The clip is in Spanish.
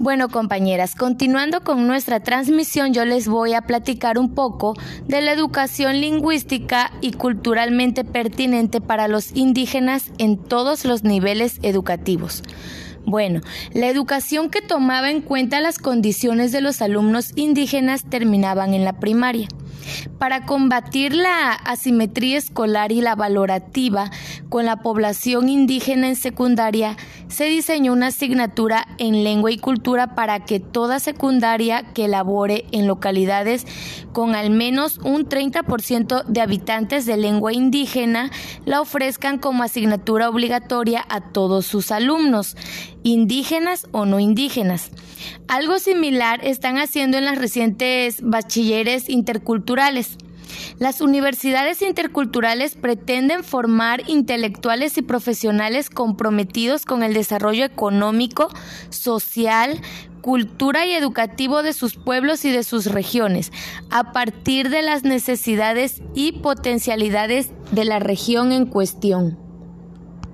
Bueno, compañeras, continuando con nuestra transmisión, yo les voy a platicar un poco de la educación lingüística y culturalmente pertinente para los indígenas en todos los niveles educativos. Bueno, la educación que tomaba en cuenta las condiciones de los alumnos indígenas terminaban en la primaria. Para combatir la asimetría escolar y la valorativa con la población indígena en secundaria, se diseñó una asignatura en lengua y cultura para que toda secundaria que labore en localidades con al menos un 30% de habitantes de lengua indígena la ofrezcan como asignatura obligatoria a todos sus alumnos, indígenas o no indígenas. Algo similar están haciendo en las recientes bachilleres interculturales. Las universidades interculturales pretenden formar intelectuales y profesionales comprometidos con el desarrollo económico, social, cultura y educativo de sus pueblos y de sus regiones, a partir de las necesidades y potencialidades de la región en cuestión.